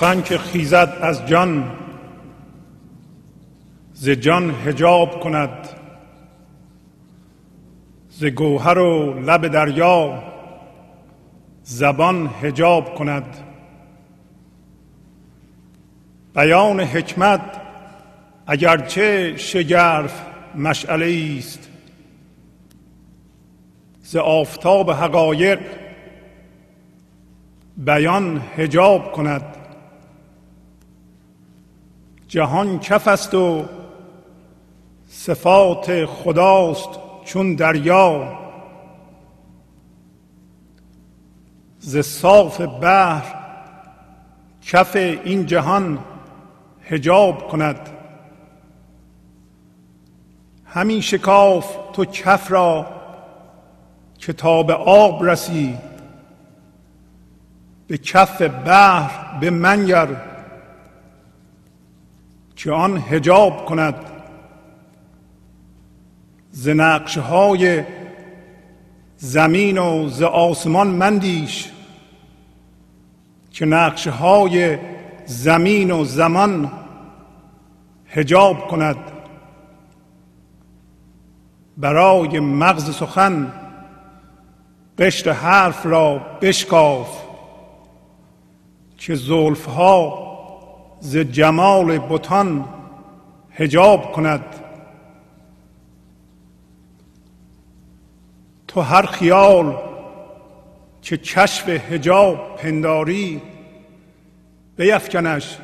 سخن که خیزد از جان ز جان حجاب کند ز گوهر و لب دریا زبان حجاب کند. بیان حکمت اگرچه شگرف مشعله است ز آفتاب حقایق بیان حجاب کند. جهان کف است و صفات خداست چون دریا. ز صاف بحر کف این جهان حجاب کند. همین شکاف تو کف را کتاب آب رسی به کف بحر به منگر که آن هجاب کند. ز های زمین و ز آسمان مندیش که نقشه های زمین و زمان هجاب کند. برای مغز سخن قشر حرف را بشکاف که زلف ها ز جمال بتان هجاب کند. تو هر خیال که کشف هجاب پنداری بیفکنش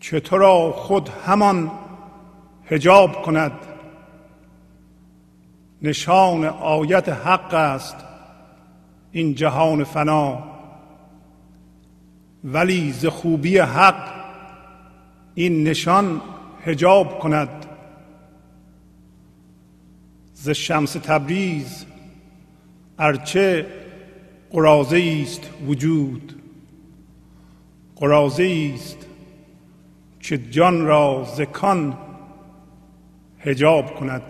که تو را خود همان هجاب کند. نشان آیت حق است این جهان فنا. ولی ز خوبی حق این نشان هجاب کند. ز شمس تبریز ارچه قرازه است وجود. قرازه است که جان را زکان هجاب کند.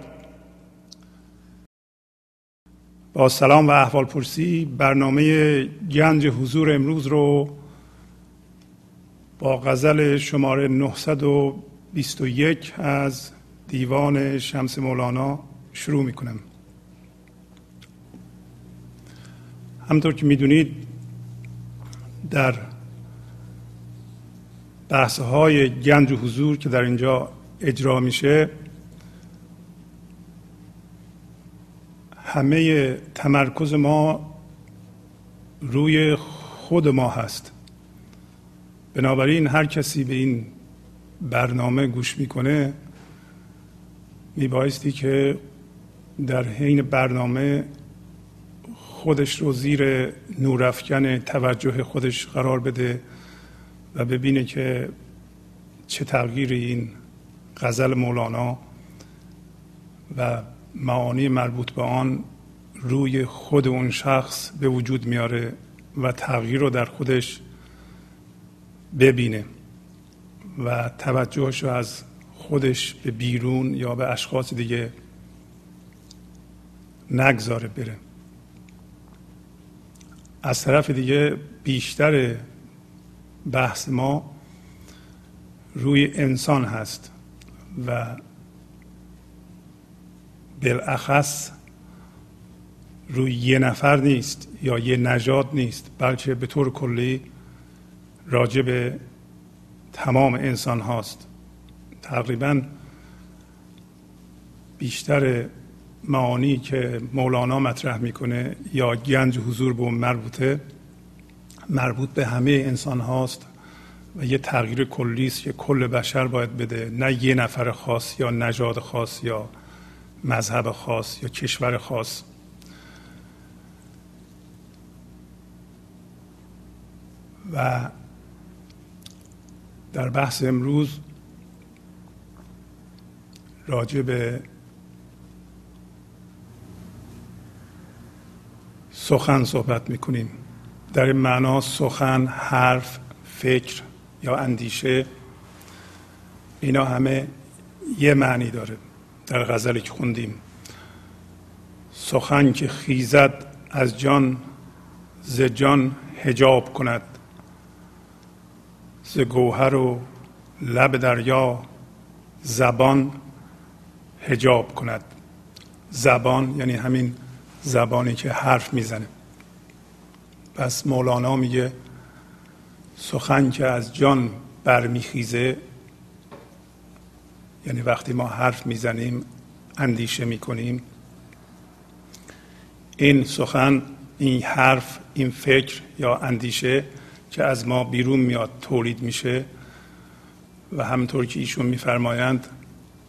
با سلام و احوال پرسی برنامه گنج حضور امروز رو با غزل شماره 921 از دیوان شمس مولانا شروع می کنم همطور که می‌دونید در بحث های گنج و حضور که در اینجا اجرا میشه همه تمرکز ما روی خود ما هست. بنابراین هر کسی به این برنامه گوش می‌کنه میبایستی که در حین برنامه خودش رو زیر نورافکن توجه خودش قرار بده و ببینه که چه تغییری این غزل مولانا و معانی مربوط به آن روی خود اون شخص به وجود میاره و تغییر رو در خودش ببینه و توجهش رو از خودش به بیرون یا به اشخاص دیگه نگذاره بره. از طرف دیگه بیشتر بحث ما روی انسان هست و بالاخص روی یه نفر نیست یا یه نژاد نیست بلکه به طور کلی راجع به تمام انسان هاست. تقریبا بیشتر معانی که مولانا مطرح می‌کنه یا گنج حضور به مربوطه مربوط به همه انسان هاست و یه تغییر کلی است که کل بشر باید بده. نه یه نفر خاص یا نژاد خاص یا مذهب خاص یا کشور خاص. و در بحث امروز راجع به سخن صحبت می‌کنیم. در این معنا سخن حرف فکر یا اندیشه اینا همه یه معنی داره در غزلی که خوندیم. سخن که خیزد از جان ز جان هجاب کند. ز گوهر و لب دریا زبان هجاب کند. زبان یعنی همین زبانی که حرف می‌زنه. پس مولانا میگه سخن که از جان برمیخیزه یعنی وقتی ما حرف می‌زنیم اندیشه می‌کنیم. این سخن این حرف این فکر یا اندیشه که از ما بیرون میاد تولید میشه و همطور که ایشون میفرمایند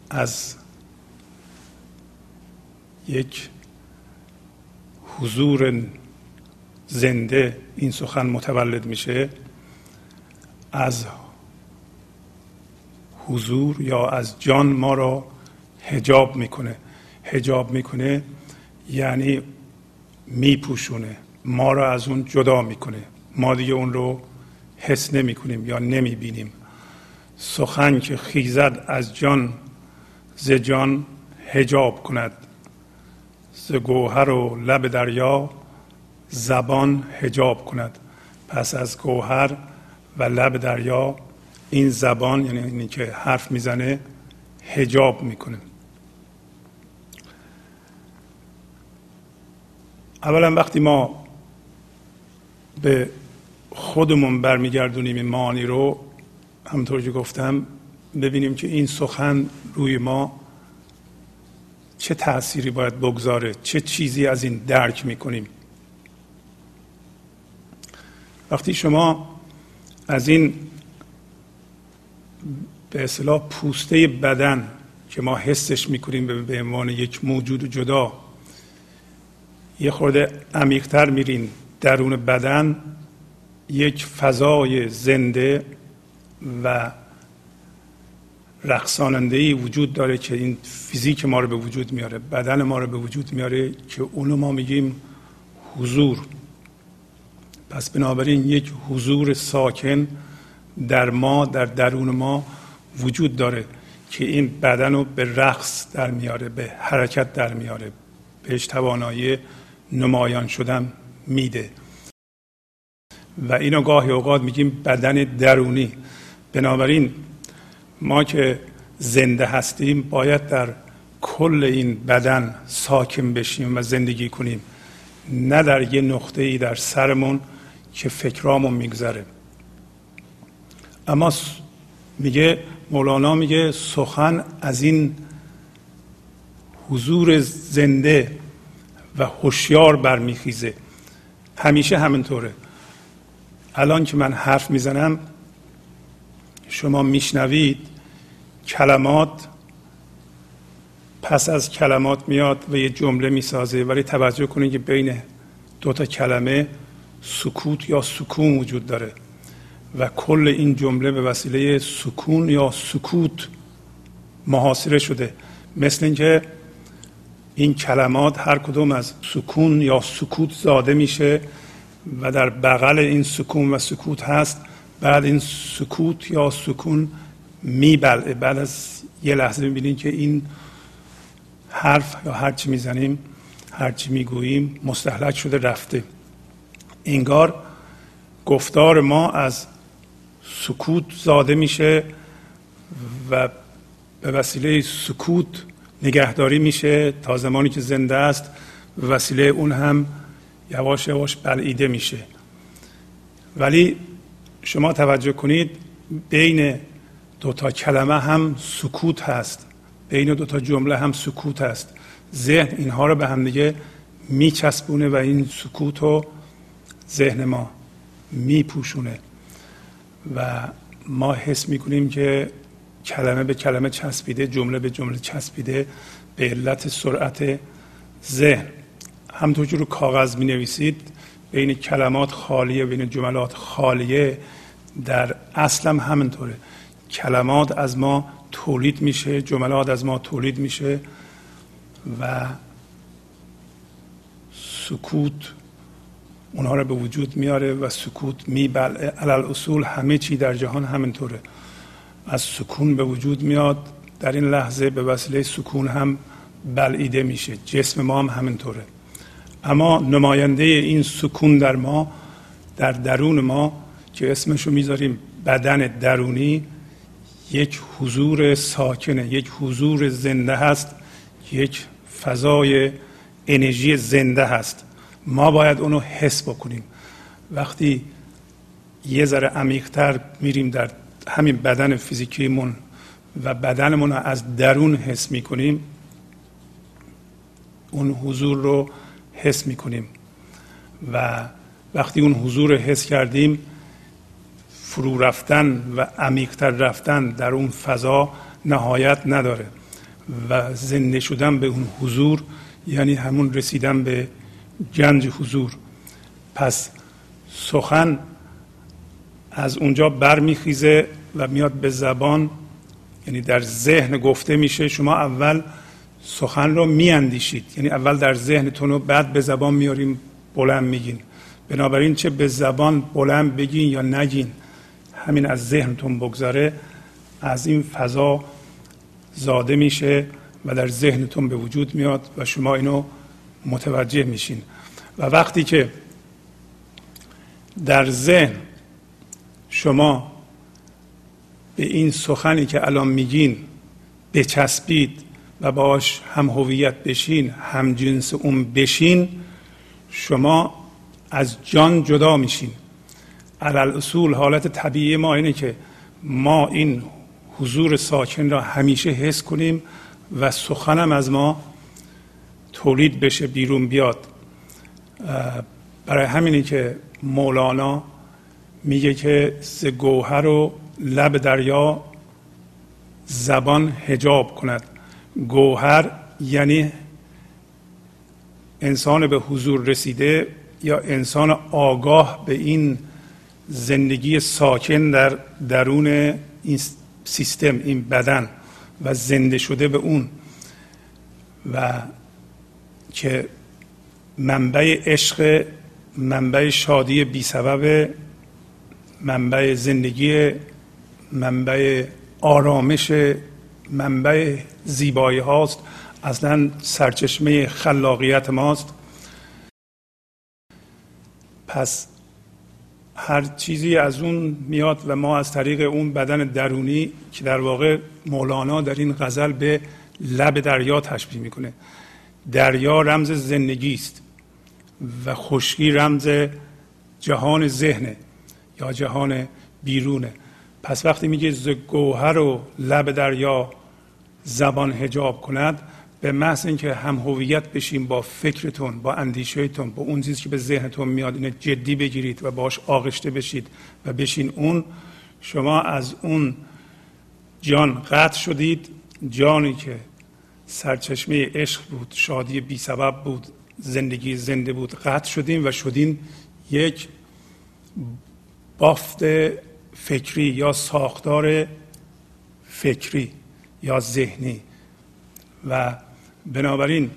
از یک حضور زنده این سخن متولد میشه از حضور یا از جان ما را هجاب می‌کنه. هجاب می‌کنه یعنی میپوشونه ما را از اون جدا می‌کنه. ما دیگه اون رو حس نمی کنیم یا نمی بینیم. سخن که خیزد از جان ز جان هجاب کند. ز گوهر و لب دریا زبان هجاب کند. پس از گوهر و لب دریا این زبان یعنی اینی که حرف می‌زنه هجاب می‌کنه. اولا وقتی ما به خودمون برمیگردونیم این معانی رو. همطور که گفتم ببینیم که این سخن روی ما چه تأثیری باید بگذاره چه چیزی از این درک می‌کنیم. وقتی شما از این به اصطلاح پوسته بدن که ما حسش می‌کنیم به عنوان یک موجود جدا یه خورده عمیقتر میرین درون بدن یک فضای زنده و رقصاننده ای وجود داره که این فیزیک ما رو به وجود میاره بدن ما رو به وجود میاره که اونو ما میگیم حضور. پس بنابراین یک حضور ساکن در ما در درون ما وجود داره که این بدن رو به رقص در میاره به حرکت در میاره بهش توانایی نمایان شدن میده. و اینو گاهی اوقات میگیم بدن درونی. بنابراین ما که زنده هستیم باید در کل این بدن ساکن بشیم و زندگی کنیم. نه در یه نقطه ای در سرمون که فکرامون میگذره. اما میگه مولانا میگه سخن از این حضور زنده و هوشیار برمیخیزه. همیشه همینطوره. الان که من حرف می‌زنم شما میشنوید کلمات پس از کلمات میاد و یه جمله می‌سازه. ولی توجه کنید که بین دو تا کلمه سکوت یا سکون وجود داره و کل این جمله به وسیله سکون یا سکوت محاصره شده. مثل اینکه این کلمات هر کدوم از سکون یا سکوت زاده میشه. و در بغل این سکون و سکوت هست بعد این سکوت یا سکون میبلعه. بعد از یه لحظه می‌بینید که این حرف یا هرچی می‌زنیم هرچی می‌گوییم مستحلک شده رفته. انگار گفتار ما از سکوت زاده میشه و به وسیله سکوت نگهداری میشه تا زمانی که زنده است. وسیله اون هم یواش یواش بلعیده میشه. ولی شما توجه کنید بین دو تا کلمه هم سکوت هست. بین دو تا جمله هم سکوت هست. ذهن اینها رو به هم دیگه میچسبونه و این سکوت رو ذهن ما میپوشونه. و ما حس می‌کنیم که کلمه به کلمه چسبیده جمله به جمله چسبیده به علت سرعت ذهن. همطور که رو کاغذ می نویسید بین کلمات خالیه بین جملات خالیه در اصلم همینطوره. کلمات از ما تولید میشه جملات از ما تولید میشه و سکوت اونها رو به وجود میاره و سکوت میبلعه علال اصول همه چی در جهان همینطوره. از سکون به وجود میاد در این لحظه به وسیله سکون هم بلعیده میشه. جسم ما هم همینطوره. اما نماینده این سکون در ما در درون ما که اسمشو می‌ذاریم بدن درونی یک حضور ساکنه یک حضور زنده هست یک فضای انرژی زنده هست. ما باید اونو حس بکنیم. وقتی یه ذره عمیقتر میریم در همین بدن فیزیکیمون و بدنمون رو از درون حس می‌کنیم اون حضور رو حس می‌کنیم. و وقتی اون حضور حس کردیم فرو رفتن و عمیقتر رفتن در اون فضا نهایت نداره. و زنده شدن به اون حضور یعنی همون رسیدن به گنج حضور. پس سخن از اونجا برمیخیزه و میاد به زبان یعنی در ذهن گفته میشه شما اول سخن رو میاندیشید. یعنی اول در ذهنتون و بعد به زبان میاریم بلند میگین. بنابراین چه به زبان بلند بگین یا نگین همین از ذهنتون بگذاره از این فضا زاده میشه و در ذهنتون به وجود میاد و شما اینو متوجه میشین. و وقتی که در ذهن شما به این سخنی که الان میگین بچسبید و باش هم هویت بشین هم جنس اون بشین شما از جان جدا میشین. علل اصول حالت طبیعی ما اینه که ما این حضور ساکن را همیشه حس کنیم و سخنم از ما تولید بشه بیرون بیاد. برای همینی که مولانا میگه که ز گوهر و لب دریا زبان هجاب کند. گوهر یعنی انسان به حضور رسیده یا انسان آگاه به این زندگی ساکن در درون این سیستم این بدن و زنده شده به اون و که منبع عشق منبع شادی بی سبب منبع زندگی منبع آرامش منبع زیبایی هاست. اصلا سرچشمه خلاقیت ماست. پس هر چیزی از اون میاد و ما از طریق اون بدن درونی که در واقع مولانا در این غزل به لب دریا تشبیه می‌کنه. دریا رمز زندگی است و خشکی رمز جهان ذهنه یا جهان بیرونه. پس وقتی میگه ز گوهر و لب دریا زبان هجاب کند به محض اینکه هم هویت بشیم با فکرتون با اندیشهتون با اون چیزی که به ذهنتون میاد اینه جدی بگیرید و باش آغشته بشید و بشین اون. شما از اون جان قطع شدید. جانی که سرچشمه عشق بود شادی بی سبب بود زندگی زنده بود قطع شدیم و شدین یک بافت فکری یا ساختار فکری. یا ذهنی. و بنابراین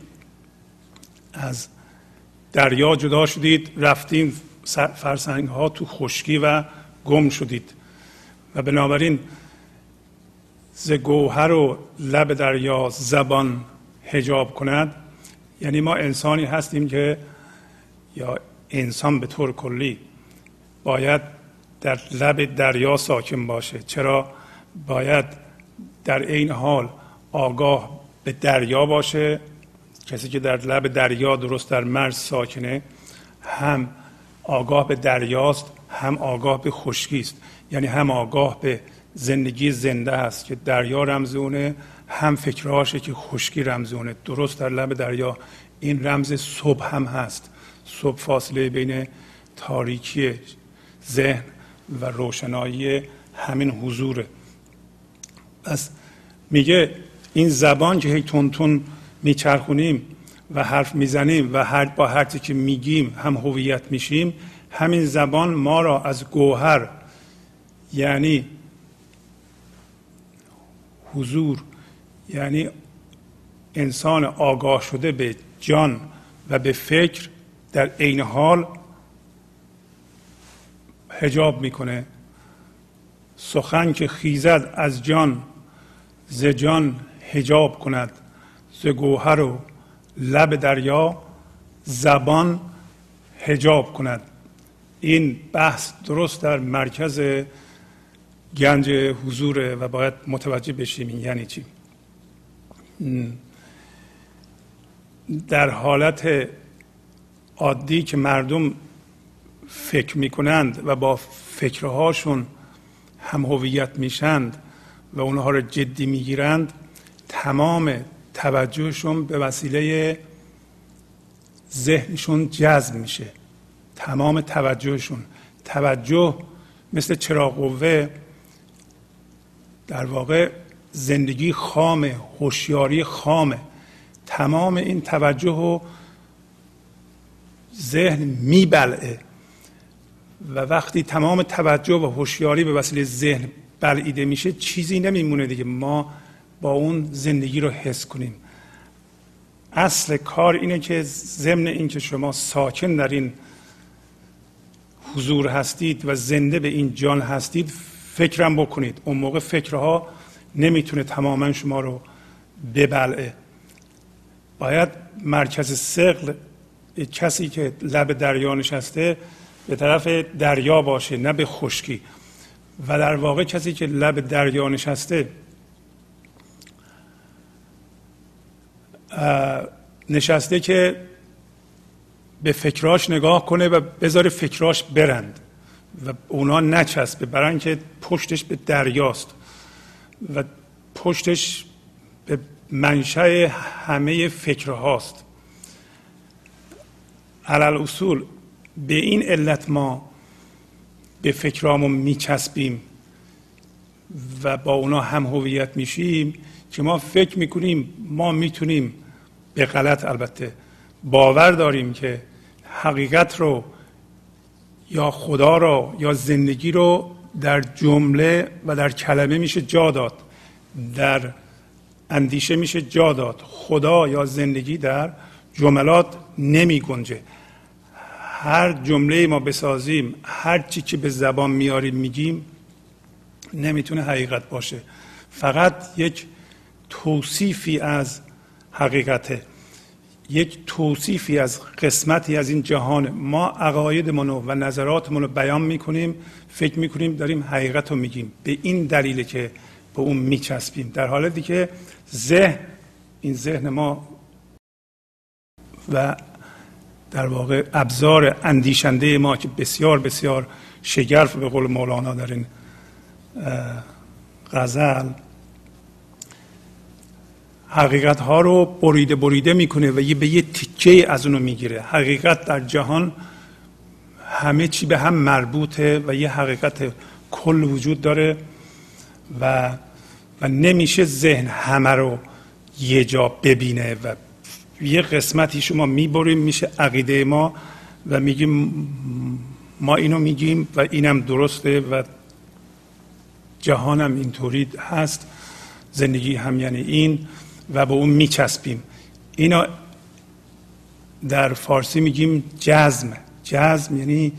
از دریا جدا شدید رفتین فرسنگ ها تو خشکی و گم شدید. و بنابراین ز گوهر و لب دریا زبان هجاب کند. یعنی ما انسانی هستیم که یا انسان به طور کلی باید در لب دریا ساکن باشه. چرا؟ باید در این حال آگاه به دریا باشه. کسی که در لب دریا درست در مرز ساکنه هم آگاه به دریاست هم آگاه به خشکی است یعنی هم آگاه به زندگی زنده است که دریا رمزونه هم فکرهاشه که خشکی رمزونه. درست در لب دریا این رمز صبح هم هست. صبح فاصله بین تاریکی ذهن و روشنایی همین حضوره. پس میگه این زبان که هی تون میچرخونیم و حرف می‌زنیم و هر با هر که میگیم هم هویت میشیم همین زبان ما را از گوهر یعنی حضور یعنی انسان آگاه شده به جان و به فکر در عین حال هجاب می‌کنه. سخن که خیزد از جان ز جان هجاب کند ز گوهر و لب دریا زبان هجاب کند. این بحث درست در مرکز گنج حضوره و باید متوجه بشیم این یعنی چی. در حالت عادی که مردم فکر می‌کنند و با فکرهاشون هم هویت میشند و اونها رو جدی می‌گیرند تمام توجهشون به وسیله ذهنشون جذب میشه. تمام توجهشون. توجه مثل چراغ قوه در واقع زندگی خامه هوشیاری خامه. تمام این توجه و ذهن میبلعه. و وقتی تمام توجه و هوشیاری به وسیله ذهن بلعیده میشه چیزی نمیمونه دیگه. ما با اون زندگی رو حس کنیم. اصل کار اینه که ضمن اینکه شما ساکن در این حضور هستید و زنده به این جان هستید فکرم بکنید. اون موقع فکرها نمی‌تونه تماما شما رو ببلعه. باید مرکز سقل کسی که لب دریا نشسته به طرف دریا باشه نه به خشکی. و در واقع کسی که لب دریا نشسته نشسته که به فکراش نگاه کنه و بذاره فکراش برند و اونا نچسبه برای اینکه پشتش به دریاست و پشتش به منشأ همه فکرهاست. علل اصول به این علت ما به فکرامون میچسبیم و با اونا هم هویت میشیم که ما فکر می‌کنیم ما می‌تونیم به غلط البته باور داریم که حقیقت رو یا خدا رو یا زندگی رو در جمله و در کلمه میشه جا داد در اندیشه میشه جا داد. خدا یا زندگی در جملات نمی گنجه هر جمله ما بسازیم هر چی که به زبان میاریم میگیم نمی‌تونه حقیقت باشه. فقط یک توصیفی از حقیقته یک توصیفی از قسمتی از این جهان. ما عقایدمون و نظراتمون رو بیان می‌کنیم فکر می‌کنیم داریم حقیقت رو میگیم. به این دلیل که به اون میچسبیم. در حالتی که ذهن این ذهن ما و در واقع ابزار اندیشنده ما که بسیار بسیار شگرف به قول مولانا در این غزل حقیقت ها رو بریده بریده می‌کنه و یه به یه تیکه از اونو می‌گیره. حقیقت در جهان همه چی به هم مربوطه و یه حقیقت کل وجود داره و و نمیشه ذهن همه رو یه جا ببینه و یه قسمتی شما می‌بریم میشه عقیده ما و میگیم ما اینو میگیم و اینم درسته و جهانم اینطوری هست. زندگی هم یعنی این و به اون میچسبیم. اینا در فارسی میگیم جزم. جزم یعنی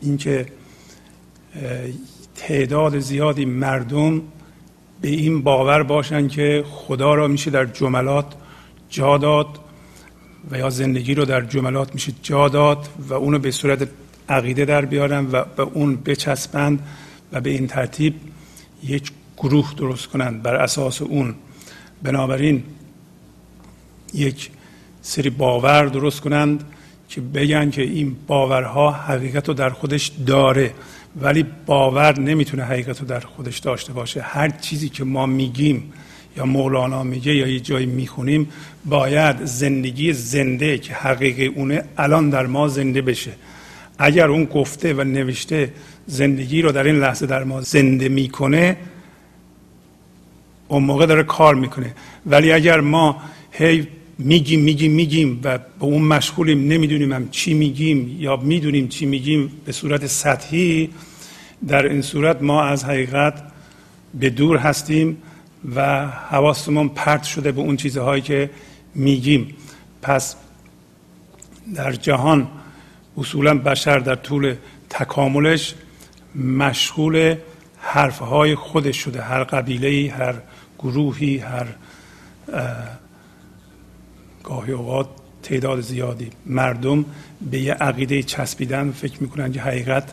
اینکه تعداد زیادی مردم به این باور باشن که خدا را میشه در جملات جا داد و یا زندگی رو در جملات میشه جا داد و اونو به صورت عقیده در بیارن و به اون بچسبند و به این ترتیب یک گروه درست کنند. بر اساس اون بنابراین یک سری باور درست کنند که بگن که این باورها حقیقت رو در خودش داره. ولی باور نمی‌تونه حقیقت رو در خودش داشته باشه. هر چیزی که ما میگیم یا مولانا میگه یا یه جایی می‌خونیم باید زندگی زنده که حقیقی اونه الان در ما زنده بشه. اگر اون گفته و نوشته زندگی رو در این لحظه در ما زنده می‌کنه اون موقع داره کار می‌کنه. ولی اگر ما هی میگیم میگیم میگیم و به اون مشغولیم. نمی‌دونیم هم چی میگیم یا می‌دونیم چی میگیم به صورت سطحی. در این صورت ما از حقیقت به دور هستیم و حواستمون پرت شده به اون چیزهایی که میگیم. پس در جهان اصولا بشر در طول تکاملش مشغول حرفهای خودش شده. هر قبیله هر گروهی هر گاهی اوقات تعداد زیادی مردم به یه عقیده چسبیدن فکر می‌کنن که حقیقت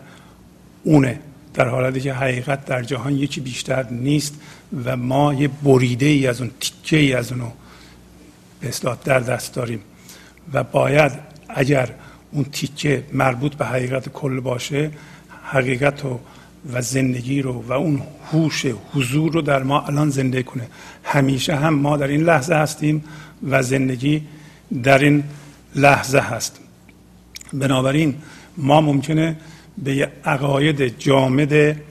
اونه. در حالتی که حقیقت در جهان یکی بیشتر نیست و ما یه بریده ای از اون تیکه ای از اونو به در دست داریم. و باید اگر اون تیکه مربوط به حقیقت کل باشه حقیقت رو و زندگی رو و اون هوش حضور رو در ما الان زنده کنه. همیشه هم ما در این لحظه هستیم و زندگی در این لحظه هست. بنابراین ما ممکنه به عقاید جامد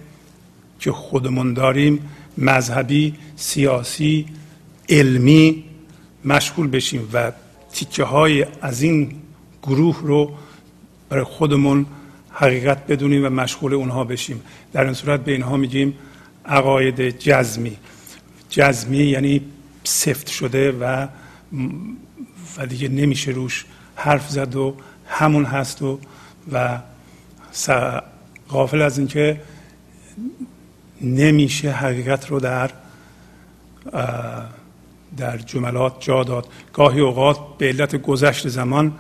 که خودمون داریم مذهبی سیاسی علمی مشغول بشیم و تیکه های از این گروه رو برای خودمون حقیقت بدونیم و مشغول اونها بشیم. در این صورت به اینها میگیم عقاید جزمی. جزمی یعنی سفت شده و و دیگه نمیشه روش حرف زد و همون هست و و غافل از اینکه نمیشه حقیقت رو در در جملات جا داد. گاهی اوقات به علت گذشت زمان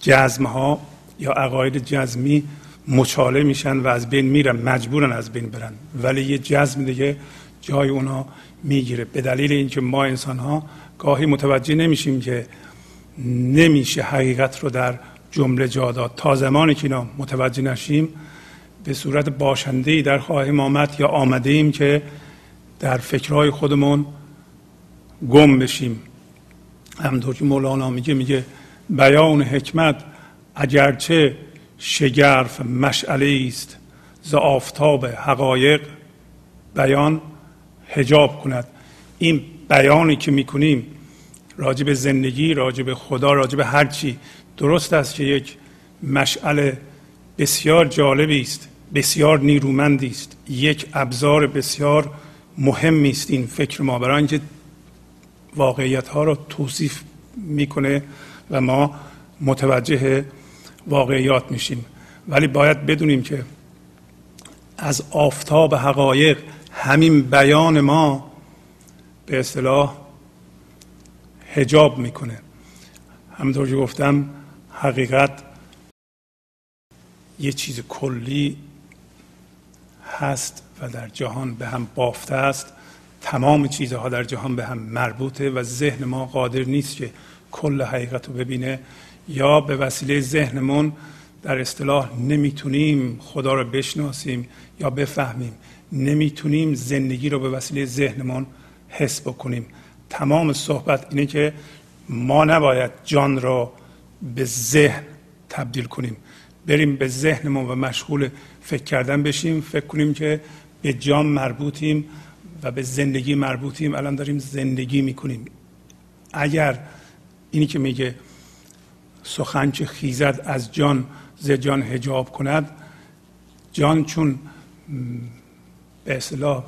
جزم ها یا عقاید جزمی مچاله میشن و از بین میرن مجبورن از بین برن. ولی یه جزم دیگه جای اونا می‌گیره. به دلیل اینکه ما انسان ها گاهی متوجه نمیشیم که نمیشه حقیقت رو در جمله جا داد. تا زمانی که اینا متوجه نشیم به صورت باشنده ای در خواهیم آمد یا آمده ایم که در فکرهای خودمون گم بشیم. همطور که مولانا میگه میگه بیان حکمت اگرچه شگرف مشعله است ز آفتاب حقایق بیان هجاب کند. این بیانی که می‌کنیم راجع به زندگی راجع به خدا راجع به هر چی درست است که یک مشعل بسیار جالبی است بسیار نیرومندی است یک ابزار بسیار مهمی است این فکر ما. برای اینکه واقعیت ها را توصیف می‌کنه و ما متوجه واقعیات میشیم. ولی باید بدونیم که از آفتاب حقایق همین بیان ما به اصطلاح هجاب می‌کنه. همونطور که گفتم حقیقت یه چیز کلی هست و در جهان به هم بافته است. تمام چیزها در جهان به هم مربوطه و ذهن ما قادر نیست که کل حقیقت رو ببینه یا به وسیله ذهنمون در اصطلاح نمی‌تونیم خدا رو بشناسیم یا بفهمیم. نمی‌تونیم زندگی رو به وسیله ذهنمون حس بکنیم. تمام صحبت اینه که ما نباید جان را به ذهن تبدیل کنیم. بریم به ذهنمون و مشغول فکر کردن بشیم. فکر کنیم که به جان مربوطیم و به زندگی مربوطیم. الان داریم زندگی می‌کنیم. اگر اینی که میگه سخن چه خیزد از جان ز جان هجاب کند جان چون به اصطلاح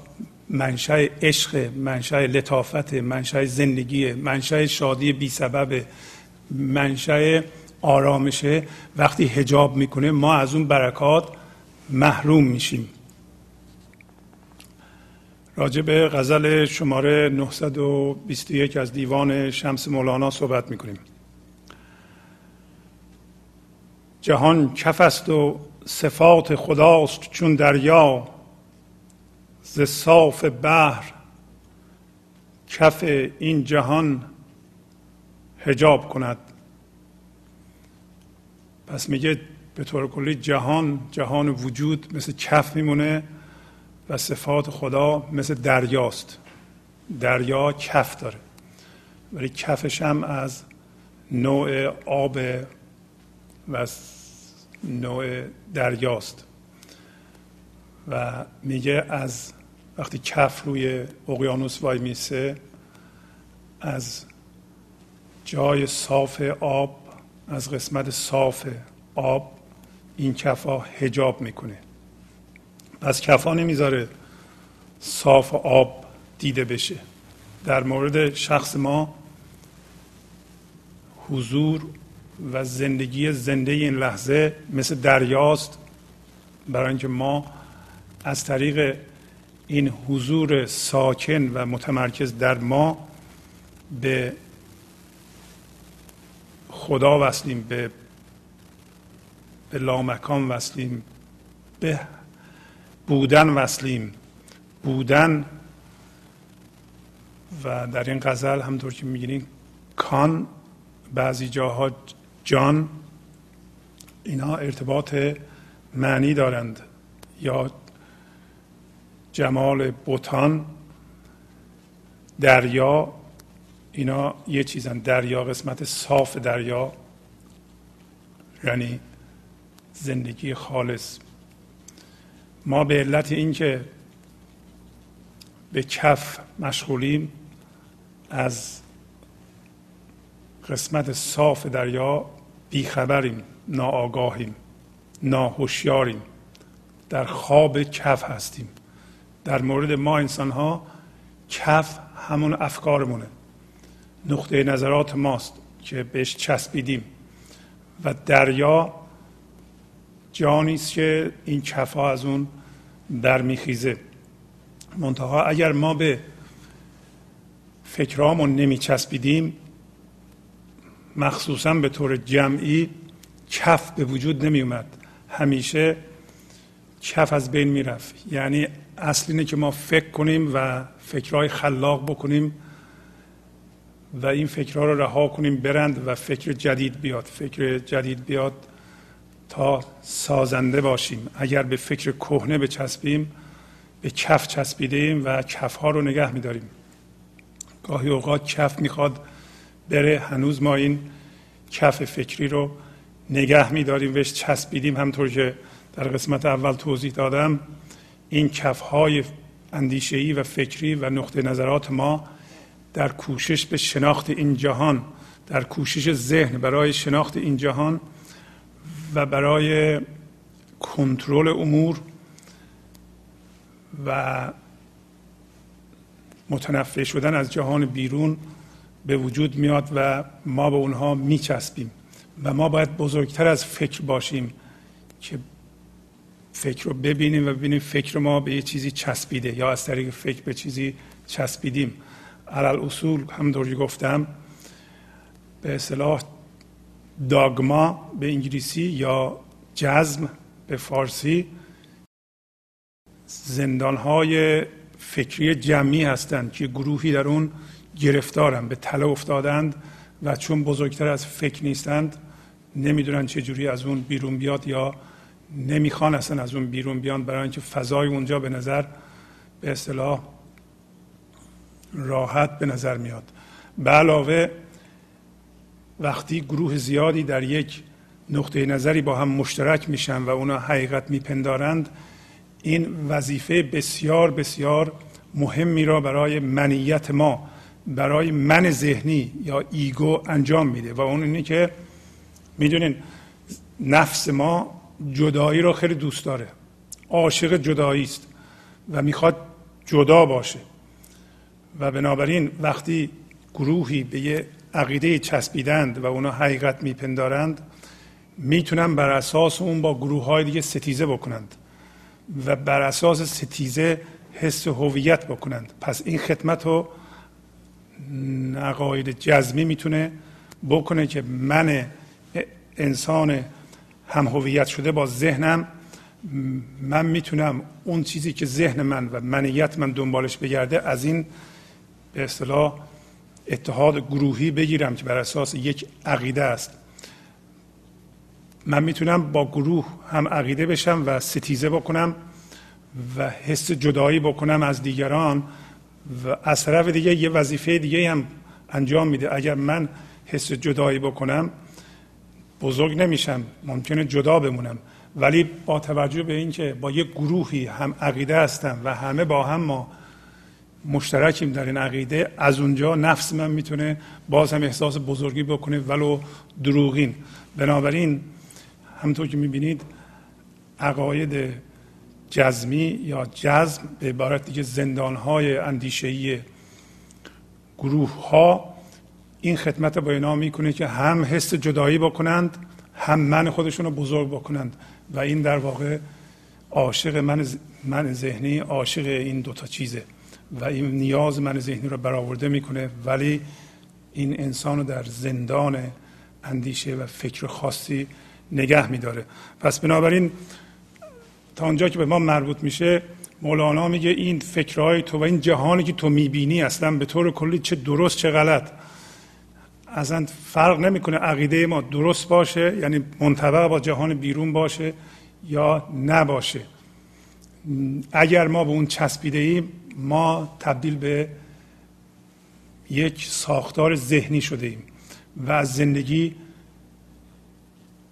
منشأ عشق منشأ لطافت منشأ زندگی منشأ شادی بی سبب منشأ آرامشه وقتی هجاب می‌کنه ما از اون برکات محروم میشیم. راجع به غزل شماره 921 از دیوان شمس مولانا صحبت می‌کنیم. جهان کف است و صفات خداست چون دریا. ز صاف بحر کف این جهان هجاب کند. پس میگه به طور کلی جهان جهان وجود مثل کف میمونه و صفات خدا مثل دریاست. دریا کف داره. ولی کفش هم از نوع آب و نوع دریاست. و میگه از وقتی کف روی اقیانوس وای میسه از جای صاف آب از قسمت صاف آب این کفا هجاب می‌کنه. پس کفا نمی‌ذاره صاف آب دیده بشه. در مورد شخص ما حضور و زندگی زنده این لحظه مثل دریاست. برای اینکه ما از طریق این حضور ساکن و متمرکز در ما به خدا وصلیم به به لامکان وصلیم به بودن وصلیم. بودن و در این غزل همطور که میگینین کان بعضی جاها جان اینا ارتباط معنی دارند. یا جمال بوتان دریا اینا یه چیزن. دریا قسمت صاف دریا یعنی زندگی خالص. ما به علت اینکه به کف مشغولیم از قسمت صاف دریا بیخبریم ناآگاهیم ناهوشیاریم در خواب کف هستیم. در مورد ما انسان ها کف همون افکارمونه. نقطه نظرات ماست که بهش چسبیدیم. و دریا جانی است که این کف ها از اون برمیخیزه منتها اگر ما به فکرامون نمی چسبیدیم مخصوصا به طور جمعی کف به وجود نمی اومد همیشه کف از بین می رفت یعنی اصل اینه که ما فکر کنیم و فکرهای خلاق بکنیم و این فکرها رو رها کنیم برند و فکر جدید بیاد. فکر جدید بیاد تا سازنده باشیم. اگر به فکر کهنه بچسبیم به کف چسبیده ایم و کف ها رو نگه میداریم. گاهی اوقات کف می‌خواد بره هنوز ما این کف فکری رو نگه میداریم. بهش چسبیدیم. همطور که در قسمت اول توضیح دادم این کف های اندیشهی و فکری و نقطه نظرات ما در کوشش به شناخت این جهان در کوشش ذهن برای شناخت این جهان و برای کنترل امور و متنفع شدن از جهان بیرون به وجود میاد و ما به اونها میچسبیم و ما باید بزرگتر از فکر باشیم که فکر رو ببینیم و ببینیم فکر ما به یه چیزی چسبیده یا از طریق فکر به چیزی چسبیدیم. علال اصول همونطور گفتم به اصطلاح داگما به انگلیسی یا جزم به فارسی زندانهای فکری جمعی هستند که گروهی در اون گرفتارن به تله افتادند و چون بزرگتر از فکر نیستند نمی‌دونن چه جوری از اون بیرون بیاد یا نمی‌خوان اصلا از اون بیرون بیان برای اینکه فضای اونجا به نظر به اصطلاح راحت به نظر میاد. به علاوه وقتی گروه زیادی در یک نقطه نظری با هم مشترک میشن و اونا حقیقت میپندارند این وظیفه بسیار بسیار مهمی را برای منیت ما برای من ذهنی یا ایگو انجام میده. و اون اینه که می‌دونین نفس ما جدایی رو خیلی دوست داره. عاشق جدایی است و می‌خواد جدا باشه. و بنابراین وقتی گروهی به یه عقیده چسبیدند و اونا حقیقت میپندارند می‌تونن بر اساس اون با گروه های دیگه ستیزه بکنند و بر اساس ستیزه حس هویت بکنند. پس این خدمت رو عقاید جزمی می‌تونه بکنه که من انسان هم هویت شده با ذهنم من می‌تونم اون چیزی که ذهن من و منیت من دنبالش بگرده از این به اصطلاح اتحاد گروهی بگیرم که بر اساس یک عقیده است. من می‌تونم با گروه هم عقیده بشم و ستیزه بکنم و حس جدایی بکنم از دیگران و از طرف دیگه یه وظیفه دیگه هم انجام میده. اگر من حس جدایی بکنم بزرگ نمیشم ممکنه جدا بمونم. ولی با توجه به اینکه با یک گروهی هم عقیده هستم و همه با هم ما مشترکیم در این عقیده از اونجا نفس من می‌تونه باز هم احساس بزرگی بکنه ولو دروغین. بنابراین همطور که می‌بینید عقاید جزمی یا جزم به عبارت دیگه زندانهای اندیشهی گروه ها این خدمت با اینا می‌کنه که هم حس جدایی بکنند هم من خودشون رو بزرگ بکنند. و این در واقع عاشق من, من ذهنی عاشق این دوتا چیزه. و این نیاز من ذهنی رو برآورده می‌کنه. ولی این انسان رو در زندان اندیشه و فکر خاصی نگه میداره. پس بنابراین تا اونجا که به ما مربوط میشه مولانا میگه این فکرهای تو و این جهانی که تو می‌بینی اصلا به طور کلی چه درست چه غلط. اصلا فرق نمی‌کنه عقیده ما درست باشه یعنی منطبق با جهان بیرون باشه یا نباشه. اگر ما به اون چسبیده ایم ما تبدیل به یک ساختار ذهنی شده ایم و از زندگی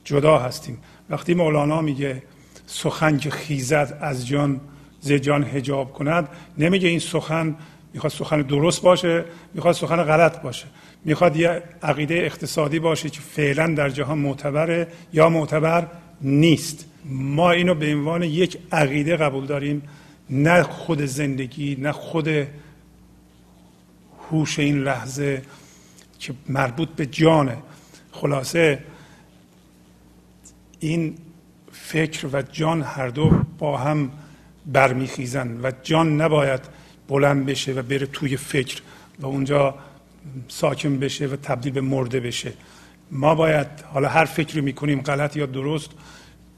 جدا هستیم. وقتی مولانا میگه سخن که خیزد از جان ز جان هجاب کند نمیگه این سخن می‌خواد سخن درست باشه می‌خواد سخن غلط باشه. می‌خواد یه عقیده اقتصادی باشه که فعلا در جهان معتبره یا معتبر نیست. ما اینو به عنوان یک عقیده قبول داریم. نه خود زندگی نه خود هوش این لحظه که مربوط به جانه. خلاصه این فکر و جان هر دو با هم برمیخیزن و جان نباید بلند بشه و بره توی فکر و اونجا ساکن بشه و تبدیل به مرده بشه. ما باید حالا هر فکری می‌کنیم غلط یا درست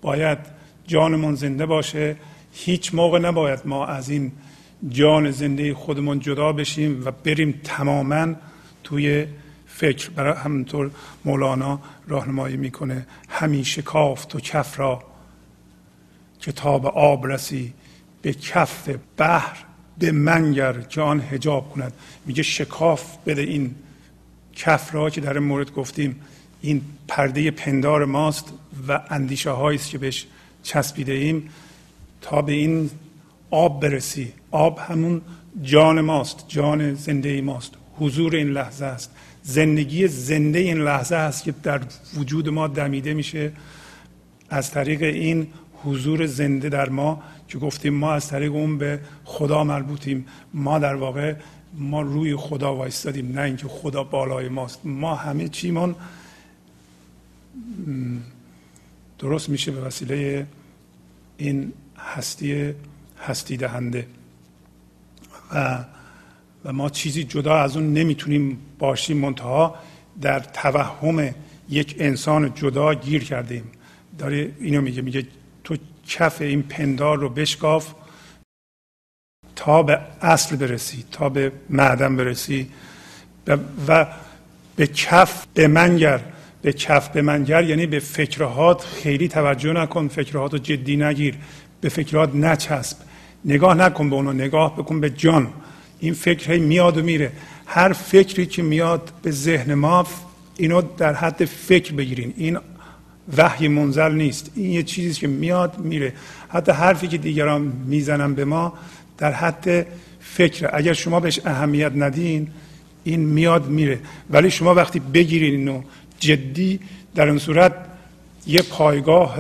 باید جانمون زنده باشه. هیچ موقع نباید ما از این جان زنده خودمون جدا بشیم و بریم تماما توی فکر. برای همینطور مولانا راهنمایی می‌کنه. همیشه کاف تو کف را کتاب آب رسی به کف بحر به منگر که آن هجاب کند. میگه شکاف بده این کف را که در این مورد گفتیم. این پرده پندار ماست و اندیشه است که بهش چسبیده ایم. تا به این آب برسی. آب همون جان ماست جان زنده ماست. حضور این لحظه است. زندگی زنده این لحظه است که در وجود ما دمیده میشه. از طریق این حضور زنده در ما که گفتیم ما از طریق اون به خدا مربوطیم. ما در واقع ما روی خدا وایستادیم نه اینکه خدا بالای ماست. ما همه چیمون درست میشه به وسیله این هستی هستی دهنده. و و ما چیزی جدا از اون نمی‌تونیم باشیم منتها در توهم یک انسان جدا گیر کردیم. داره اینو میگه میگه کف این پندار رو بشکاف تا به اصل برسی تا به معدن برسی. و به کف به منگر به کف به منگر یعنی به فکرهات خیلی توجه نکن فکرهات رو جدی نگیر به فکرات نچسب. نگاه نکن به اونو نگاه بکن به جان. این فکر میاد و میره. هر فکری که میاد به ذهن ما اینو در حد فکر بگیرین. این وحی منزل نیست. این یه چیزی که میاد میره. حتی حرفی که دیگران می‌زنن به ما در حد فکر. اگر شما بهش اهمیت ندین این میاد میره. ولی شما وقتی بگیرین اینو جدی در اون صورت یه پایگاه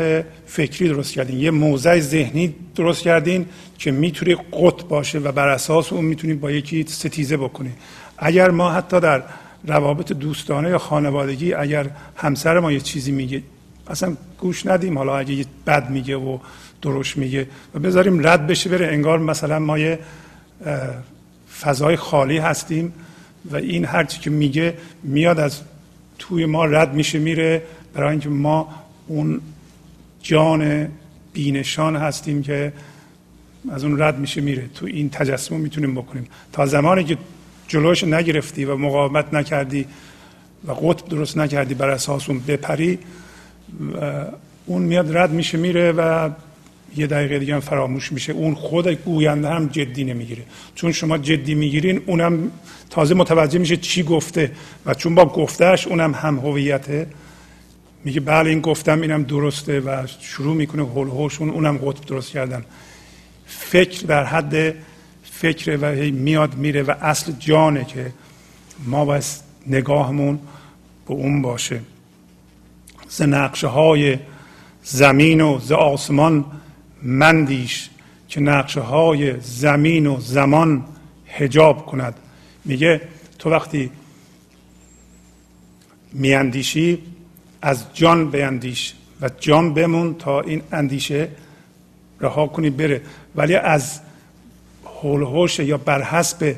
فکری درست کردین. یه موضع ذهنی درست کردین که می‌تونه قط باشه و بر اساس اون می‌تونید با یکی ستیزه بکنید اگر ما حتی در روابط دوستانه یا خانوادگی اگر همسر ما یه چیزی میگه اصلا گوش ندیم. حالا اگه بد میگه و درست میگه و بذاریم رد بشه بره. انگار مثلا ما یه فضای خالی هستیم و این هرچی که میگه میاد از توی ما رد میشه میره. برای اینکه ما اون جان بینشان هستیم که از اون رد میشه میره. تو این تجسم می‌تونیم بکنیم. تا زمانی که جلوش نگرفتی و مقاومت نکردی و قطب درست نکردی بر اساس اون بپری و اون میاد رد میشه میره و یه دقیقه دیگه هم فراموش میشه. اون خود گوینده هم جدی نمی‌گیره. چون شما جدی می‌گیرین اونم تازه متوجه میشه چی گفته و چون با گفتهش اونم هم هویته. میگه بله این گفتم اینم درسته و شروع می‌کنه هول هوشون اونم قطب درست کردن. فکر در حد فکر و میاد میره و اصل جانه که ما باید نگاهمون به اون باشه. ز نقشه های زمین و ز آسمان مندیش که نقشه های زمین و زمان هجاب کند. میگه تو وقتی میاندیشی از جان بیندیش و جان بمون تا این اندیشه رها کنی بره. ولی از هول یا بر حسب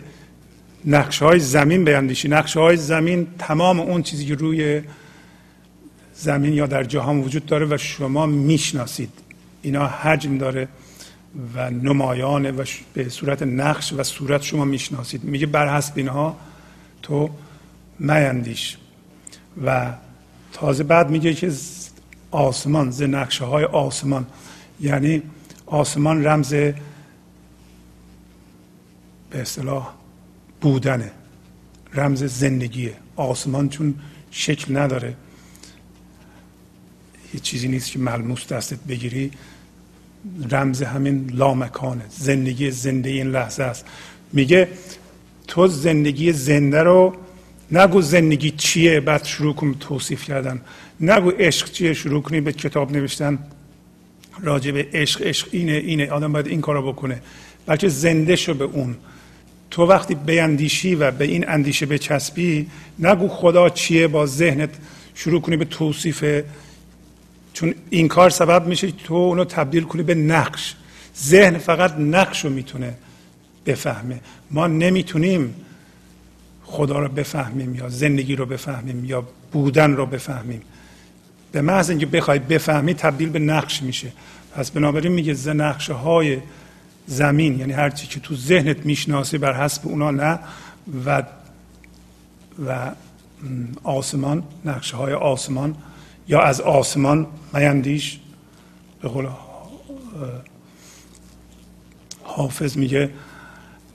نقشه های زمین بیندیشی نقشه های زمین تمام اون چیزی که روی زمین یا در جهان وجود داره و شما می‌شناسید. اینا حجم داره و نمایانه و به صورت نقش و صورت شما می‌شناسید. میگه بر حسب اینها تو میندیش و تازه بعد میگه که آسمان ز نقشه های آسمان. یعنی آسمان رمز به اصطلاح بودنه. رمز زندگیه. آسمان چون شکل نداره. یه چیزی نیست که ملموس دستت بگیری. رمز همین لامکانه. زندگی زنده این لحظه است. میگه تو زندگی زنده رو نگو زندگی چیه. بعد شروع کن توصیف کردن. نگو عشق چیه. شروع کنی به کتاب نوشتن. راجع به عشق عشق اینه اینه. آدم باید این کارو بکنه. بلکه زنده شو به اون. تو وقتی بیندیشی و به این اندیشه بچسبی نگو خدا چیه. با ذهنت شروع کنی به توصیف چون این کار سبب میشه تو اونو تبدیل کنی به نقش. ذهن فقط نقش رو می‌تونه بفهمه. ما نمی‌تونیم خدا رو بفهمیم یا زندگی رو بفهمیم یا بودن رو بفهمیم. به محض اینکه بخوای بفهمی تبدیل به نقش میشه. پس بنابراین میگه ز نقشه های زمین یعنی هر چی که تو ذهنت می‌شناسی بر حسب اونا نه و و آسمان نقشه های آسمان یا از آسمان میندیش. به قول حافظ میگه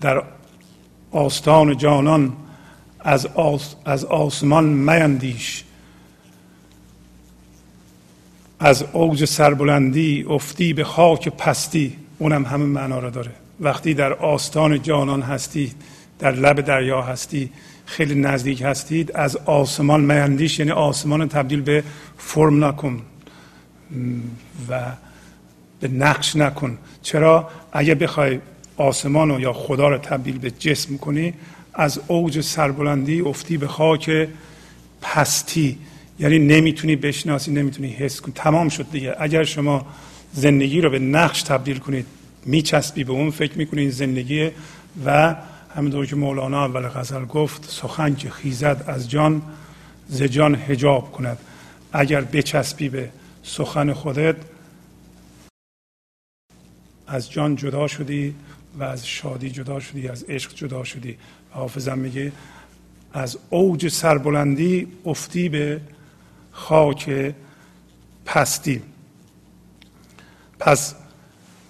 در آستان جانان از, آس از آسمان میندیش. از اوج سربلندی افتی به خاک پستی. اونم همه معنا را داره. وقتی در آستان جانان هستی در لب دریا هستی خیلی نزدیک هستید از آسمان میندیش یعنی آسمان تبدیل به فرم نکن. و به نقش نکن. چرا؟ اگه بخوای آسمان رو یا خدا رو تبدیل به جسم کنی از اوج سربلندی افتی به خاک پستی. یعنی نمی‌تونی بشناسی نمی‌تونی حس کنی تمام شد دیگه. اگر شما زندگی رو به نقش تبدیل کنید میچسبی به اون فکر می‌کنی زندگی و همینطور که مولانا اول غزل گفت سخن که خیزد از جان ز جان هجاب کند. اگر بچسبی به سخن خودت از جان جدا شدی و از شادی جدا شدی از عشق جدا شدی. حافظم میگه از اوج سربلندی افتی به خاک پستی. پس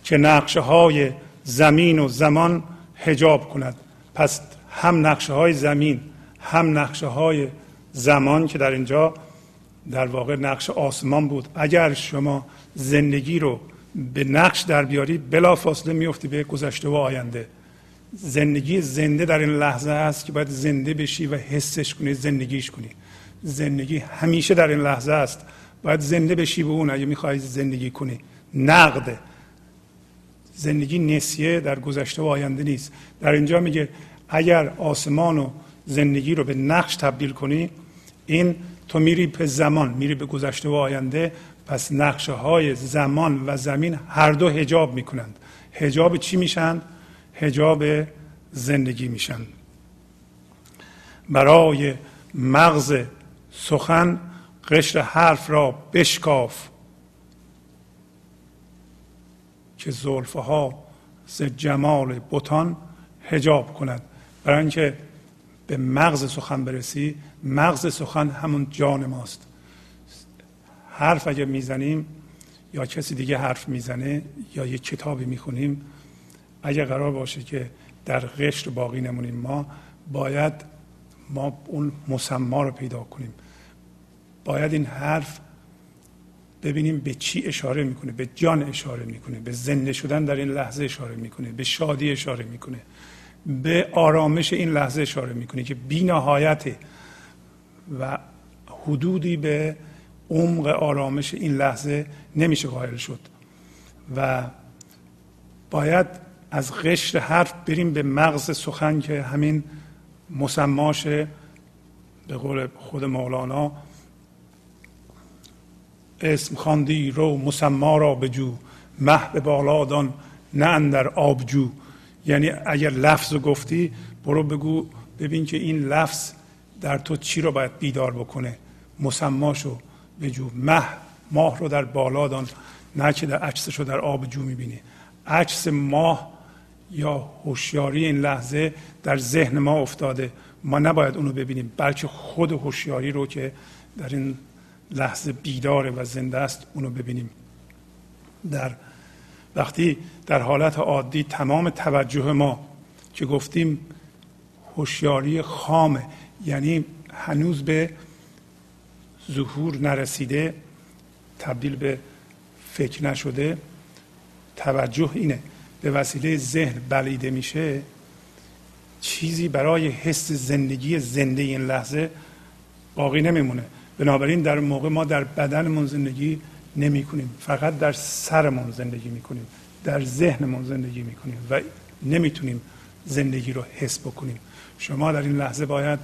که نقشه های زمین و زمان هجاب کند. پس هم نقشه های زمین هم نقشه های زمان که در اینجا در واقع نقش آسمان بود. اگر شما زندگی رو به نقش در بیاری بلا فاصله میفتی به گذشته و آینده. زندگی زنده در این لحظه هست که باید زنده بشی و حسش کنی زندگیش کنی. زندگی همیشه در این لحظه است. باید زنده بشی به اون اگه می‌خوای زندگی کنی. نقده زندگی نسیه در گذشته و آینده نیست. در اینجا میگه اگر آسمان و زندگی رو به نقش تبدیل کنی این تو میری به زمان میری به گذشته و آینده. پس نقشه های زمان و زمین هر دو هجاب می‌کنند. هجاب چی میشن؟ هجاب زندگی میشن. برای مغز سخن قشر حرف را بشکاف. که زلفه ها ز جمال بتان هجاب کند. برای اینکه به مغز سخن برسی مغز سخن همون جان ماست. حرف اگه می‌زنیم یا کسی دیگه حرف می‌زنه یا یه کتابی می‌خونیم اگه قرار باشه که در قشر باقی نمونیم ما باید ما اون مسما رو پیدا کنیم. باید این حرف ببینیم به چی اشاره می‌کنه به جان اشاره می‌کنه به زنده شدن در این لحظه اشاره می‌کنه به شادی اشاره می‌کنه به آرامش این لحظه اشاره می‌کنه که بی نهایته و حدودی به عمق آرامش این لحظه نمیشه قائل شد. و باید از قشر حرف بریم به مغز سخن که همین مسماش به قول خود مولانا اسم خواندی رو مسما را بجو مه به بالادان نه اندر آبجو یعنی اگر لفظ رو گفتی برو بگو ببین که این لفظ در تو چی رو باید بیدار بکنه. مسماشو بجو مه ماه رو در بالادان نه که در عکسش رو در آب جو می‌بینی. عکس ماه یا هوشیاری این لحظه در ذهن ما افتاده. ما نباید اونو ببینیم بلکه خود هوشیاری رو که در این لحظه بیداره و زنده است اونو ببینیم. در وقتی در حالت عادی تمام توجه ما که گفتیم هوشیاری خامه یعنی هنوز به ظهور نرسیده تبدیل به فکر نشده توجه اینه به وسیله ذهن بلیده میشه چیزی برای حس زندگی زنده این لحظه باقی نمیمونه. بنابراین در موقع ما در بدنمون زندگی نمی کنیم فقط در سرمون زندگی می کنیم در ذهنمون زندگی می کنیم و نمی‌تونیم زندگی رو حس بکنیم. شما در این لحظه باید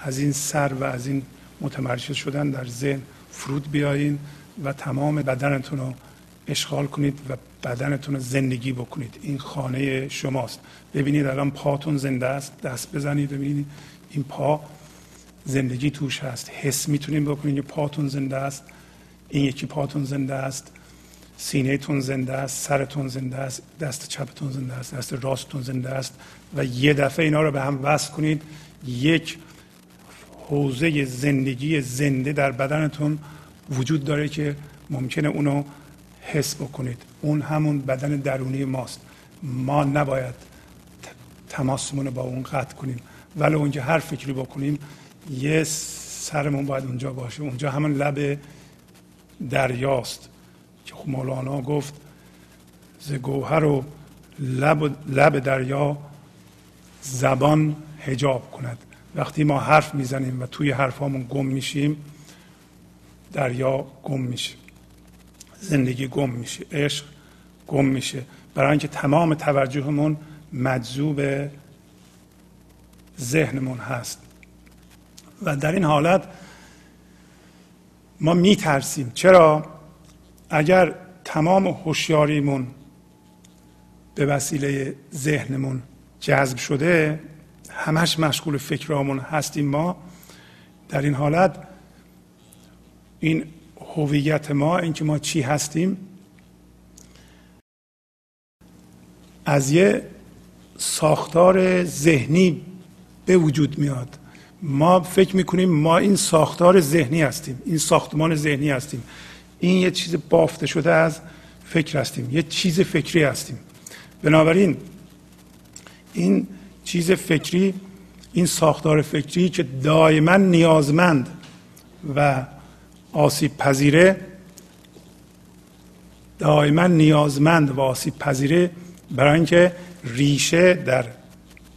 از این سر و از این متمرکز شدن در ذهن فرود بیایین و تمام بدنتون رو اشغال کنید و بدنتون رو زندگی بکنید. این خانه شماست. ببینید الان پاتون زنده است. دست بزنید ببینید این پا زندگی توش هست. حس می‌تونید بکنید که پاتون زنده است. این یکی پاتون زنده است. سینه تون زنده است. سرتون زنده است. دست چپتون زنده است. دست راستتون زنده است. و یه دفعه اینا رو به هم وصل کنید. یک حوزه زندگی زنده در بدنتون وجود داره که ممکنه اونو حس بکنید. اون همون بدن درونی ماست. ما نباید تماسمون با اون قطع کنیم. ولی اونجا هر فکری بکنیم یه سرمون باید اونجا باشه. اونجا همون لب دریاست. که خب مولانا گفت ز گوهر و لب, لب دریا زبان هجاب کند. وقتی ما حرف می‌زنیم و توی حرفامون گم میشیم دریا گم میشه. زندگی گم میشه. عشق گم میشه. برای اینکه تمام توجهمون مجذوب ذهنمون هست. و در این حالت ما میترسیم. چرا؟ اگر تمام هوشیاریمون به وسیله ذهنمون جذب شده همش مشغول فکرامون هستیم ما. در این حالت این هویت ما اینکه ما چی هستیم از یه ساختار ذهنی به وجود میاد. ما فکر می‌کنیم ما این ساختار ذهنی هستیم این ساختمان ذهنی هستیم. این یه چیز بافته شده از فکر هستیم یه چیز فکری هستیم. بنابراین این چیز فکری این ساختار فکری که دائما نیازمند و آسیب پذیره دائما نیازمند و آسیب پذیره برای اینکه ریشه در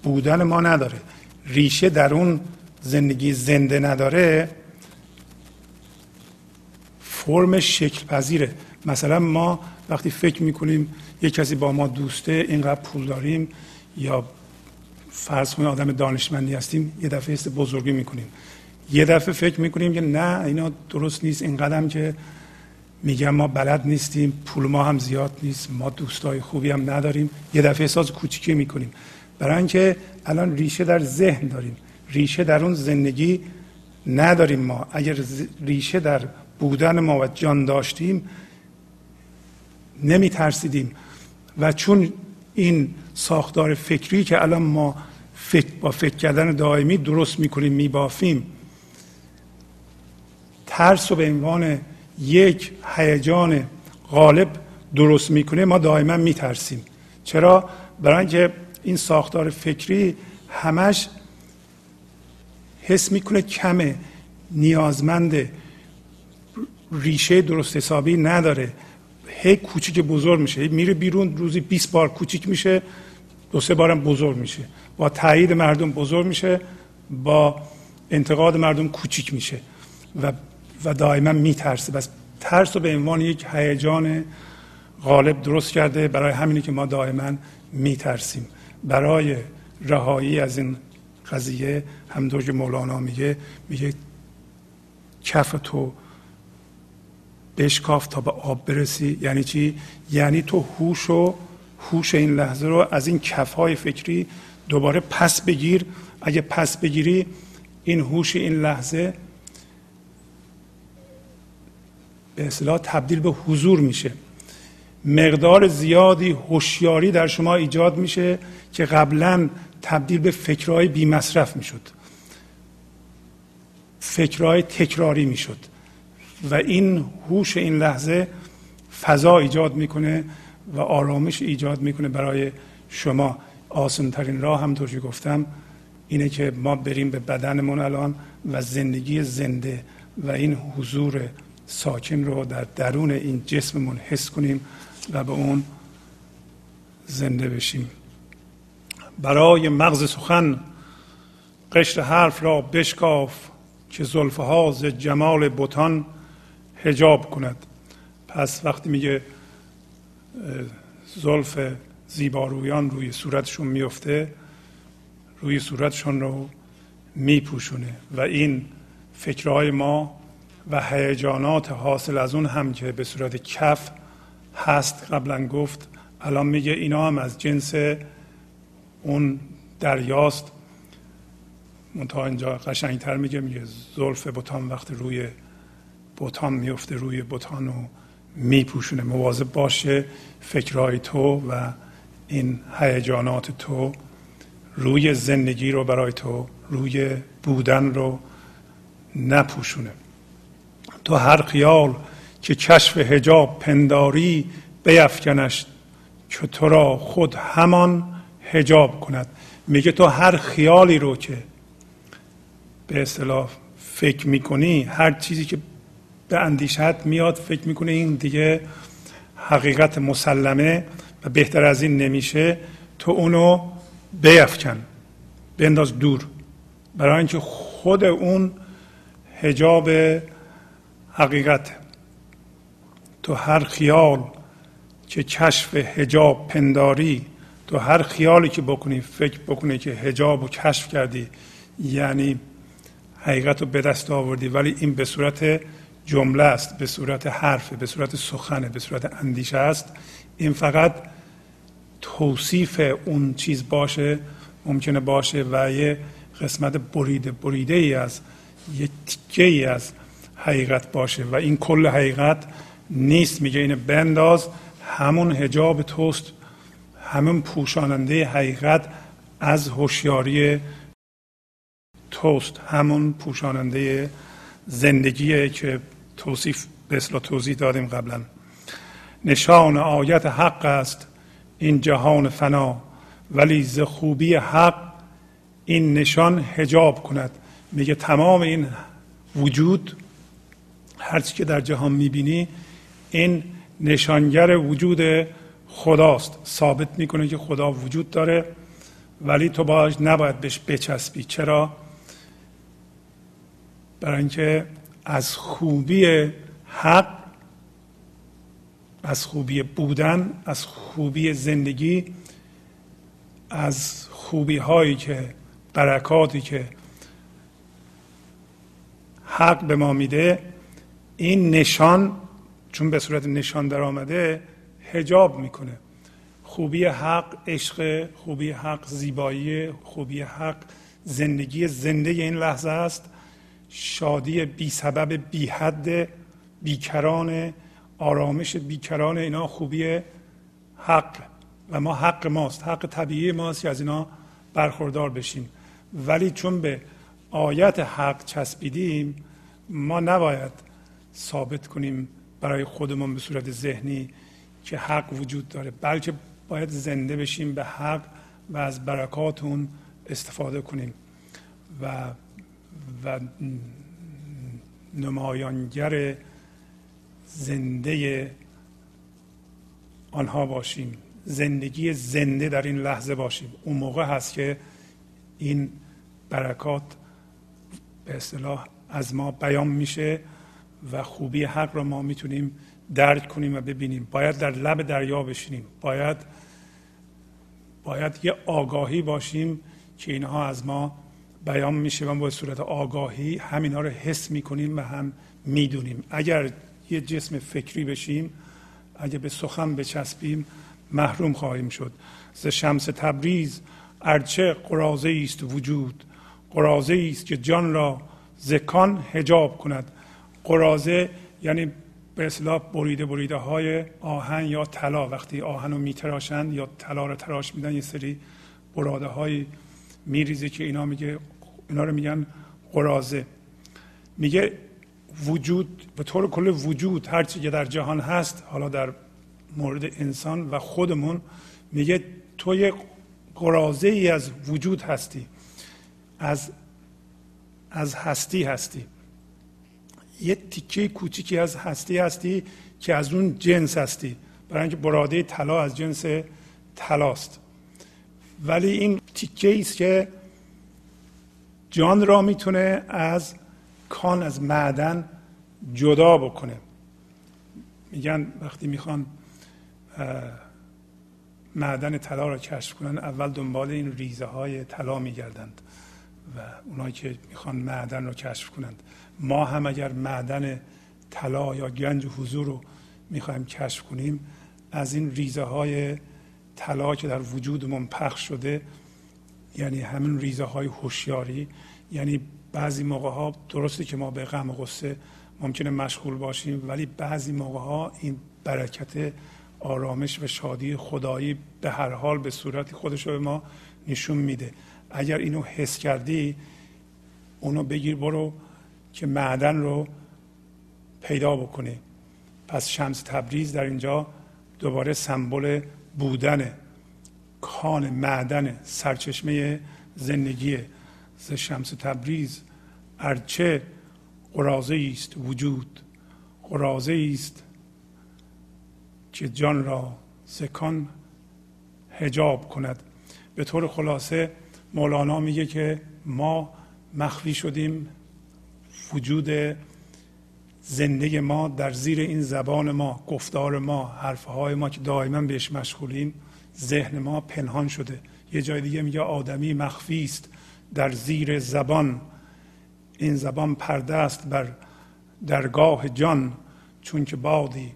بودن ما نداره. ریشه در اون زندگی زنده نداره فرم شکل پذیره مثلا ما وقتی فکر می‌کنیم یه کسی با ما دوسته اینقدر پول داریم یا فرض کنیم آدم دانشمندی هستیم یه دفعه است بزرگی می‌کنیم. یه دفعه فکر می‌کنیم که نه اینا درست نیست. این قدم که میگم ما بلد نیستیم پول ما هم زیاد نیست ما دوستای خوبی هم نداریم. یه دفعه احساس کوچیکی می‌کنیم. برای اینکه الان ریشه در ذهن داریم. ریشه در اون زندگی نداریم ما. اگر ریشه در بودن ما و جان داشتیم نمی ترسیدیم و چون این ساختار فکری که الان ما فکر با فکر کردن دائمی درست می‌کنیم میبافیم ترس رو به عنوان یک هیجان غالب درست می‌کنه ما دائما میترسیم. چرا؟ برای اینکه این ساختار فکری همش حس می‌کنه کمه نیازمند ریشه درست حسابی نداره. هی کوچیک بزرگ میشه میره بیرون روزی 20 بار کوچیک میشه دو سه بارم بزرگ میشه. با تایید مردم بزرگ میشه با انتقاد مردم کوچیک میشه و و دائما میترسه. بس ترس رو به عنوان یک هیجان غالب درست کرده برای همینی که ما دائما میترسیم. برای رهایی از این قضیه همونطور که مولانا میگه میگه کف تو بشکاف تا به آب برسی. یعنی چی؟ یعنی تو هوش و هوش این لحظه رو از این کفهای فکری دوباره پس بگیر. اگه پس بگیری این هوش این لحظه به اصطلاح تبدیل به حضور میشه. مقدار زیادی هوشیاری در شما ایجاد میشه که قبلا تبدیل به فکرهای بی مصرف می‌شد. فکرهای تکراری می‌شد. و این هوش این لحظه فضا ایجاد می‌کنه و آرامش ایجاد می‌کنه برای شما. آسان ترین راه همطور که گفتم اینه که ما بریم به بدنمون الان و زندگی زنده و این حضور ساکن رو در درون این جسممون حس کنیم و به اون زنده بشیم. برای مغز سخن قشر حرف را بشکاف که زلفه ها ز جمال بوتان هجاب کند. پس وقتی میگه زلف زیبارویان روی صورتشون میفته روی صورتشون رو میپوشونه و این فکرهای ما و هیجانات حاصل از اون هم که به صورت کف هست قبلا گفت. الان میگه اینا هم از جنس اون دریاست. منتها اینجا قشنگتر میگه میگه زلف بوتان وقتی روی بوتان میفته روی بوتان رو میپوشونه. مواظب باشه فکرهای تو و این هیجانات تو روی زندگی رو برای تو روی بودن رو نپوشونه. تو هر خیال که کشف هجاب پنداری بیفکنش که تو را خود همان هجاب کند. میگه تو هر خیالی رو که به اصطلاح فکر می‌کنی هر چیزی که به اندیشت میاد فکر می‌کنه این دیگه حقیقت مسلمه و بهتر از این نمیشه تو اونو بیفکن بنداز دور. برای اینکه خود اون هجاب حقیقت تو هر خیال که کشف هجاب پنداری تو هر خیالی که بکنی فکر بکنی که هجاب رو کشف کردی یعنی حقیقت رو به دست آوردی. ولی این به صورت جمله است به صورت حرف به صورت سخنه به صورت اندیشه است. این فقط توصیف اون چیز باشه ممکنه باشه و یه قسمت بریده بریده ای از یه تیکه ای از حقیقت باشه. و این کل حقیقت نیست. میگه اینه بنداز همون هجاب توست همون پوشاننده حقیقت از هوشیاری توست همون پوشاننده زندگیه که توصیف به اصلاح توضیح دادیم قبلا. نشان آیت حق است این جهان فنا ولی ز خوبی حق این نشان هجاب کند. میگه تمام این وجود هرچی که در جهان می‌بینی این نشانگر وجود خداست. ثابت می‌کنه که خدا وجود داره ولی تو باش نباید بهش بچسبی. چرا؟ برای اینکه از خوبی حق از خوبی بودن از خوبی زندگی از خوبی هایی که برکاتی که حق به ما میده این نشان چون به صورت نشان در آمده هجاب می‌کنه. خوبی حق عشق خوبی حق زیبایی خوبی حق زندگی زنده این لحظه است. شادی بی سبب بی حد بیکران آرامش بیکران اینا خوبی حق و ما حق ماست حق طبیعی ماست که از اینا برخوردار بشیم. ولی چون به آیت حق چسبیدیم ما نباید ثابت کنیم برای خودمون به صورت ذهنی که حق وجود داره بلکه باید زنده بشیم به حق و از برکات اون استفاده کنیم. و و نمایانگر زنده آنها باشیم. زندگی زنده در این لحظه باشیم. اون موقع هست که این برکات به اصطلاح از ما بیان میشه. و خوبی حق را ما می‌تونیم درک کنیم و ببینیم. باید در لب دریا بشینیم. باید باید یه آگاهی باشیم که اینها از ما بیان میشه و با صورت آگاهی همینا رو حس می‌کنیم و هم می‌دونیم. اگر یه جسم فکری بشیم اگر به سخن بچسبیم محروم خواهیم شد. ز شمس تبریز ارچه قرازه است وجود قرازه است که جان را زکان هجاب کند. قرازه یعنی به اصلاح بریده بریده های آهن یا طلا. وقتی آهن رو میتراشن یا طلا رو تراش میدن یه سری براده های میریزه که اینا میگه اینا رو میگن قرازه. میگه وجود به طور کل وجود هر چی که در جهان هست حالا در مورد انسان و خودمون میگه تو قرازه ای از وجود هستی از از هستی هستی. یه تیکه کوچیکی از هستی هستی که از اون جنس هستی. برای اینکه براده طلا از جنس طلاست. ولی این تیکه است که جان را می‌تونه از کان از معدن جدا بکنه. میگن وقتی می‌خوان معدن طلا را کشف کنن اول دنبال این ریزه های طلا میگردند. و اونایی که می‌خوان معدن رو کشف کنند. ما هم اگر معدن طلا یا گنج حضور رو می‌خوایم کشف کنیم از این ریزه های طلا که در وجودمون پخش شده یعنی همین ریزه های هوشیاری یعنی بعضی موقع ها درسته که ما به غم و غصه ممکنه مشغول باشیم ولی بعضی موقع ها این برکت آرامش و شادی خدایی به هر حال به صورتی خودش رو به ما نشون میده. اگر اینو حس کردی اونو بگیر برو که معدن رو پیدا بکنی. پس شمس تبریز در اینجا دوباره سمبل بودن کان معدن سرچشمه زندگی ز شمس تبریز ارچه قرازه است وجود قرازه است که جان را سکان هجاب کند. به طور خلاصه مولانا میگه که ما مخفی شدیم وجود زنده ما در زیر این زبان ما گفتار ما حرفهای ما که دائما بهش مشغولیم ذهن ما پنهان شده. یه جای دیگه میگه آدمی مخفی است در زیر زبان. این زبان پرده است بر درگاه جان چون که بادی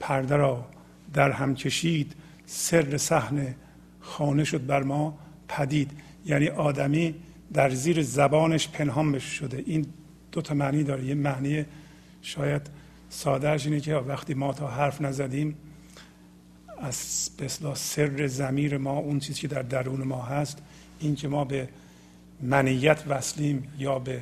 پرده را در هم کشید سر صحنه خانه شد بر ما پدید. یعنی آدمی در زیر زبانش پنهان شده. این دو تا معنی داره. یه معنی شاید سادهش اینه که وقتی ما تا حرف نزدیم از بسلا سر زمیر ما اون چیزی که در درون ما هست این که ما به منیت وصلیم یا به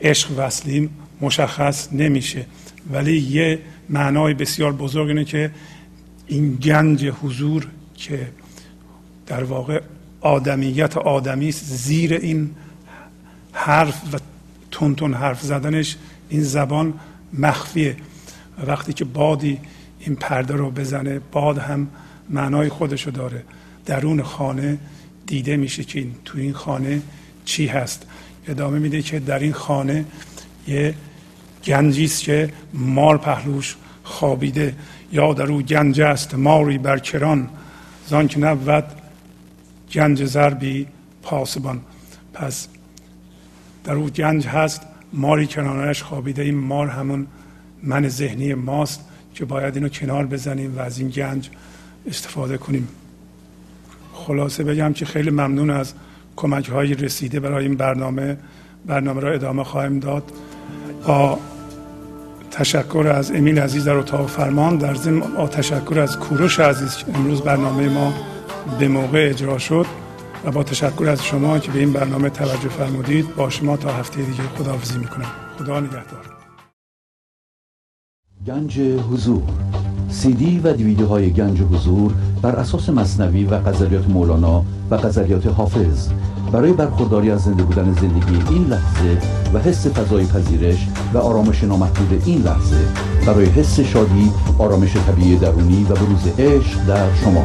عشق وصلیم مشخص نمیشه. ولی یه معنای بسیار بزرگ اینه که این گنج حضور که در واقع آدمیت آدمی است. زیر این حرف و تون حرف زدنش این زبان مخفیه. وقتی که بادی این پرده رو بزنه باد هم معنای خودشو داره. درون خانه دیده میشه که این تو این خانه چی هست. ادامه میده که در این خانه یه گنجی است که مار پهلوش خوابیده. یا در او گنج است ماری بر کران. زان که نبود گنج زربی پاسبان. پس در او گنج هست ماری کنارش خوابیده این مار همون من ذهنی ماست که باید اینو کنار بزنیم و از این گنج استفاده کنیم. خلاصه بگم که خیلی ممنون از کمک های رسیده برای این برنامه. برنامه را ادامه خواهیم داد. با تشکر از امیل عزیز در اتاق فرمان. در ضمن تشکر از کوروش عزیز امروز برنامه ما به موقع اجرا شد و با تشکر از شما که به این برنامه توجه فرمودید با شما تا هفته دیگه خداحافظی می‌کنم. خدا نگهدار. گنج حضور. سی دی و دیویدیو های گنج حضور بر اساس مصنوی و غزلیات مولانا و غزلیات حافظ. برای برخورداری از زنده بودن زندگی این لحظه و حس فضای پذیرش و آرامش نامحدود این لحظه برای حس شادی آرامش طبیعی درونی و بروز عشق در شما.